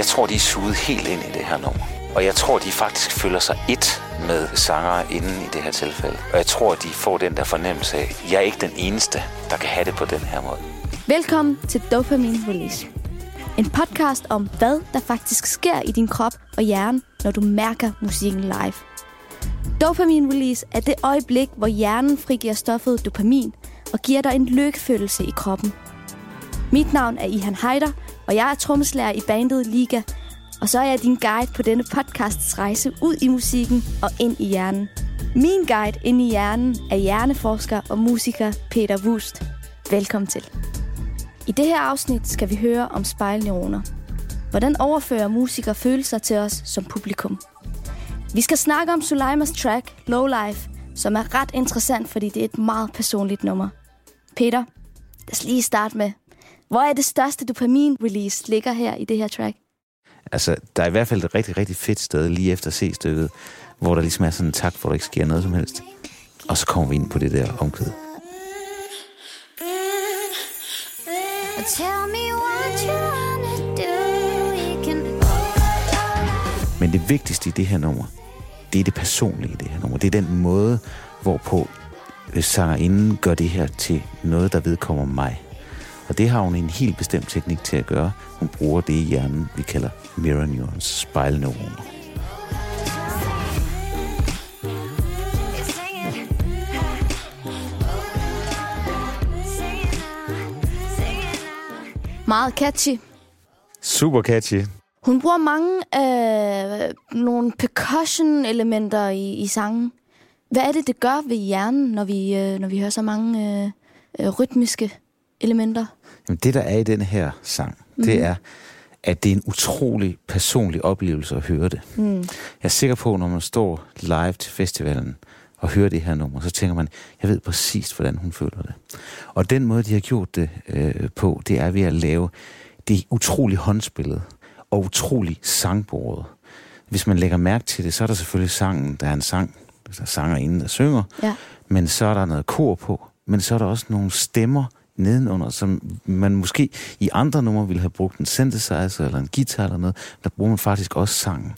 Jeg tror, de er suget helt ind i det her nummer. Og jeg tror, de faktisk føler sig et med sanger inden i det her tilfælde. Og jeg tror, de får den der fornemmelse af, at jeg er ikke den eneste, der kan have det på den her måde. Velkommen til Dopamine Release. En podcast om, hvad der faktisk sker i din krop og hjerne, når du mærker musikken live. Dopamine Release er det øjeblik, hvor hjernen frigiver stoffet dopamin og giver dig en lykkefølelse i kroppen. Mit navn er Ihan Heider, og jeg er trommeslager i bandet Liga, og så er jeg din guide på denne podcasts rejse ud i musikken og ind i hjernen. Min guide ind i hjernen er hjerneforsker og musiker Peter Wust. Velkommen til. I det her afsnit skal vi høre om spejlneuroner. Hvordan overfører musikere følelser til os som publikum? Vi skal snakke om Suleimas track Low Life, som er ret interessant, fordi det er et meget personligt nummer. Peter, lad os lige starte med. Hvor er det største dopamin-release ligger her i det her track? Altså, der er i hvert fald et rigtig, rigtig fedt sted lige efter C-stykket, hvor der ligesom er sådan en tak, hvor der ikke sker noget som helst. Og så kommer vi ind på det der omkvæd. Men det vigtigste i det her nummer, det er det personlige i det her nummer. Det er den måde, hvorpå sangerinden gør det her til noget, der vedkommer mig. Og det har hun en helt bestemt teknik til at gøre. Hun bruger det i hjernen, vi kalder mirror neurons, spejlneuroner. Meget catchy. Super catchy. Hun bruger mange øh, nogle percussion-elementer i, i sangen. Hvad er det, det gør ved hjernen, når vi, øh, når vi hører så mange øh, øh, rytmiske elementer? Jamen, det, der er i den her sang, mm. det er, at det er en utrolig personlig oplevelse at høre det. Mm. Jeg er sikker på, når man står live til festivalen og hører det her nummer, så tænker man, jeg ved præcis, hvordan hun føler det. Og den måde, de har gjort det øh, på, det er ved at lave det utrolig håndspillet og utrolig sangbordet. Hvis man lægger mærke til det, så er der selvfølgelig sangen, der er en sang, der er sanger inden, der synger, ja. men så er der noget kor på, men så er der også nogle stemmer, nedenunder, som man måske i andre numre ville have brugt en synthesizer eller en guitar eller noget, der bruger man faktisk også sangen.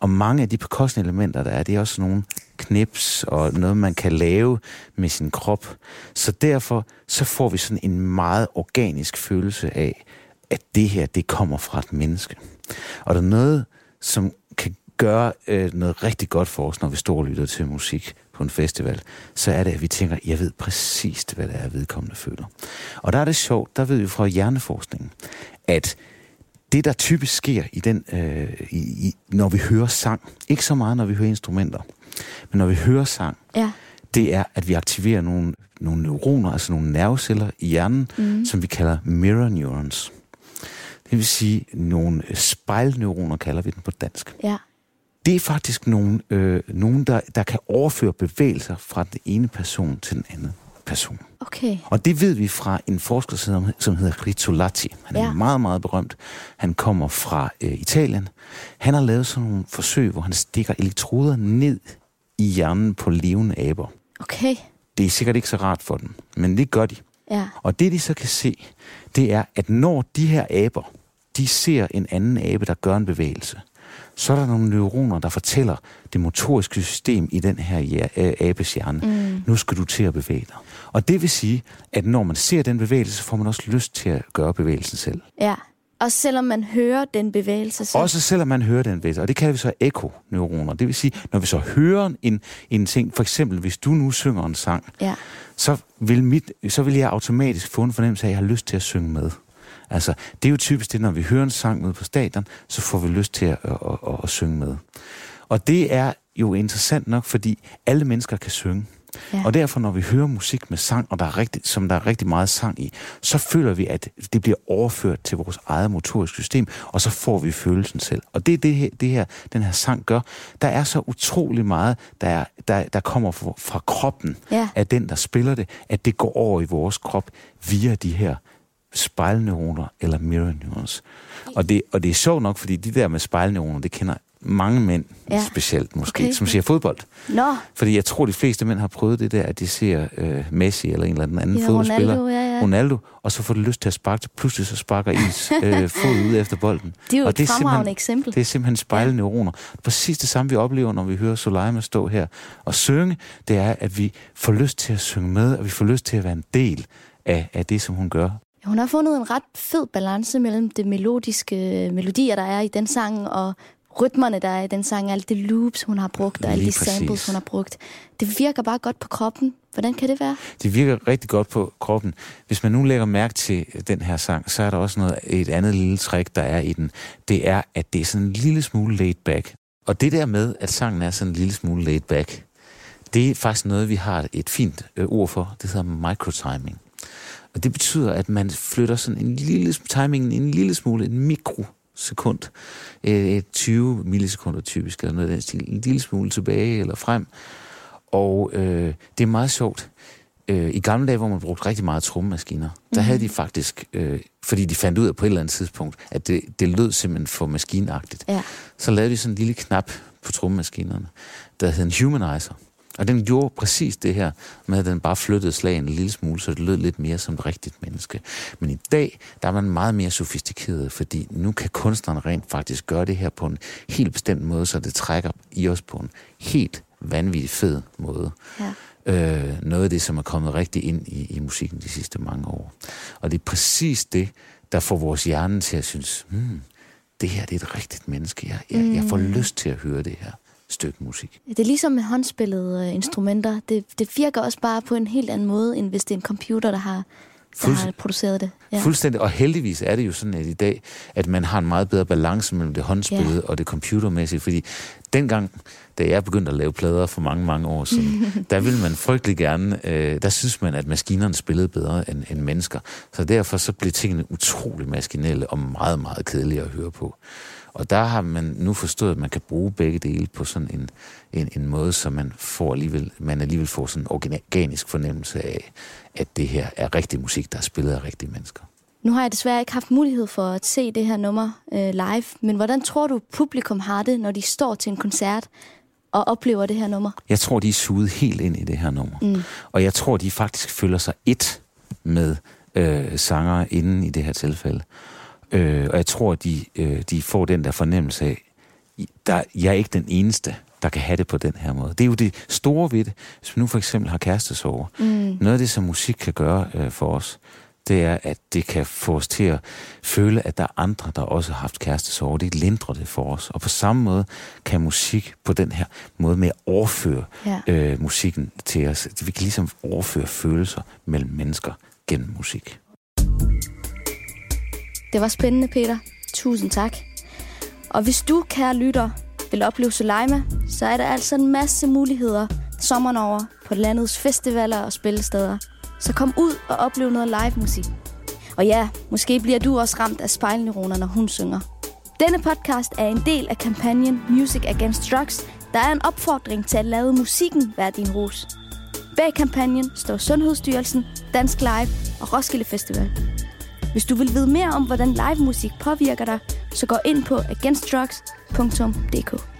Og mange af de percussion elementer, der er, det er også nogle knips og noget, man kan lave med sin krop. Så derfor så får vi sådan en meget organisk følelse af, at det her, det kommer fra et menneske. Og der er noget, som gøre øh, noget rigtig godt for os, når vi står og lytter til musik på en festival, så er det, at vi tænker, jeg ved præcis, hvad det er, vedkommende føler. Og der er det sjovt, der ved vi fra hjerneforskningen, at det, der typisk sker i den, øh, i, i, når vi hører sang, ikke så meget, når vi hører instrumenter, men når vi hører sang, ja. det er, at vi aktiverer nogle, nogle neuroner, altså nogle nerveceller i hjernen, mm. som vi kalder mirror neurons. Det vil sige nogle spejlneuroner, kalder vi den på dansk. Ja det er faktisk nogen, øh, nogen der, der kan overføre bevægelser fra den ene person til den anden person. Okay. Og det ved vi fra en forsker, som hedder Rizzolatti. Han er ja. meget, meget berømt. Han kommer fra øh, Italien. Han har lavet sådan nogle forsøg, hvor han stikker elektroder ned i hjernen på levende aber. Okay. Det er sikkert ikke så rart for dem, men det gør de. Ja. Og det de så kan se, det er, at når de her aber, de ser en anden abe, der gør en bevægelse, så er der nogle neuroner, der fortæller det motoriske system i den her abes hjerne, mm. nu skal du til at bevæge dig. Og det vil sige, at når man ser den bevægelse, får man også lyst til at gøre bevægelsen selv. Ja, og selvom man hører den bevægelse. Så... Også selvom man hører den bevægelse. Og det kalder vi så ekoneuroner. Det vil sige, når vi så hører en, en ting, for eksempel hvis du nu synger en sang, ja. så, vil mit, så vil jeg automatisk få en fornemmelse af, at jeg har lyst til at synge med. Altså, det er jo typisk det, når vi hører en sang ude på stadion, så får vi lyst til at, at, at, at, synge med. Og det er jo interessant nok, fordi alle mennesker kan synge. Ja. Og derfor, når vi hører musik med sang, og der er rigtig, som der er rigtig meget sang i, så føler vi, at det bliver overført til vores eget motoriske system, og så får vi følelsen selv. Og det er det her, det her den her sang gør. Der er så utrolig meget, der, er, der, der kommer fra, fra kroppen ja. af den, der spiller det, at det går over i vores krop via de her spejlneuroner eller mirror neurons. Og det, og det er sjovt nok, fordi de der med spejlneuroner, det kender mange mænd, ja. specielt måske, okay. som siger fodbold. Nå. Fordi jeg tror, de fleste mænd har prøvet det der, at de ser øh, Messi eller en eller anden ja, fodboldspiller. Ronaldo, ja, ja. Ronaldo, og så får de lyst til at sparke, pludselig så sparker ens øh, fod ud efter bolden. Det er jo og et det er eksempel. Det er simpelthen spejleneuroner. Ja. Præcis det samme, vi oplever, når vi hører Soleima stå her og synge, det er, at vi får lyst til at synge med, og vi får lyst til at være en del af, af det, som hun gør. Hun har fundet en ret fed balance mellem det melodiske melodier, der er i den sang, og rytmerne, der er i den sang, alle de loops, hun har brugt, og alle de samples, hun har brugt. Det virker bare godt på kroppen. Hvordan kan det være? Det virker rigtig godt på kroppen. Hvis man nu lægger mærke til den her sang, så er der også noget, et andet lille trick, der er i den. Det er, at det er sådan en lille smule laid back. Og det der med, at sangen er sådan en lille smule laid back, det er faktisk noget, vi har et fint øh, ord for. Det hedder microtiming. Og det betyder, at man flytter sådan en lille timingen en lille smule, en mikrosekund, et 20 millisekunder typisk, eller noget af den stil, en lille smule tilbage eller frem. Og øh, det er meget sjovt. Øh, I gamle dage, hvor man brugte rigtig meget trommemaskiner, mm. der mhm. havde de faktisk, øh, fordi de fandt ud af på et eller andet tidspunkt, at det, det lød simpelthen for maskinagtigt, ja. så lavede de sådan en lille knap på trommemaskinerne, der hed en humanizer. Og den gjorde præcis det her, med at den bare flyttede slagen en lille smule, så det lød lidt mere som et rigtigt menneske. Men i dag, der er man meget mere sofistikeret, fordi nu kan kunstnerne rent faktisk gøre det her på en helt bestemt måde, så det trækker i os på en helt vanvittig fed måde. Ja. Øh, noget af det, som er kommet rigtig ind i, i musikken de sidste mange år. Og det er præcis det, der får vores hjerne til at synes, hmm, det her det er et rigtigt menneske. Jeg, jeg, jeg får mm. lyst til at høre det her stykke musik. Det er ligesom med håndspillede uh, instrumenter. Det, det virker også bare på en helt anden måde, end hvis det er en computer, der har der har produceret det. Ja. Fuldstændig. Og heldigvis er det jo sådan, at i dag, at man har en meget bedre balance mellem det håndspillede ja. og det computermæssige. Fordi dengang, da jeg begyndte at lave plader for mange, mange år siden, der ville man frygtelig gerne, øh, der synes man, at maskinerne spillede bedre end, end mennesker. Så derfor så blev tingene utrolig maskinelle og meget, meget kedelige at høre på. Og der har man nu forstået, at man kan bruge begge dele på sådan en, en, en måde, så man, får alligevel, man alligevel får sådan en organisk fornemmelse af, at det her er rigtig musik, der er spillet af rigtige mennesker. Nu har jeg desværre ikke haft mulighed for at se det her nummer øh, live, men hvordan tror du, publikum har det, når de står til en koncert og oplever det her nummer? Jeg tror, de er suget helt ind i det her nummer. Mm. Og jeg tror, de faktisk føler sig et med øh, sanger inden i det her tilfælde. Øh, og jeg tror, de, øh, de får den der fornemmelse af, der, jeg er ikke den eneste, der kan have det på den her måde. Det er jo det store ved det. Hvis vi nu for eksempel har kærestesover. Mm. Noget af det, som musik kan gøre øh, for os, det er, at det kan få os til at føle, at der er andre, der også har haft kærestesover. Det lindrer det for os. Og på samme måde kan musik på den her måde med at overføre ja. øh, musikken til os. Vi kan ligesom overføre følelser mellem mennesker gennem musik. Det var spændende, Peter. Tusind tak. Og hvis du, kære lytter, vil opleve Suleima, så er der altså en masse muligheder sommeren over på landets festivaler og spillesteder. Så kom ud og oplev noget live musik. Og ja, måske bliver du også ramt af spejlneuroner, når hun synger. Denne podcast er en del af kampagnen Music Against Drugs, der er en opfordring til at lade musikken være din rus. Bag kampagnen står Sundhedsstyrelsen, Dansk Live og Roskilde Festival. Hvis du vil vide mere om, hvordan live musik påvirker dig, så gå ind på againstdrugs.dk.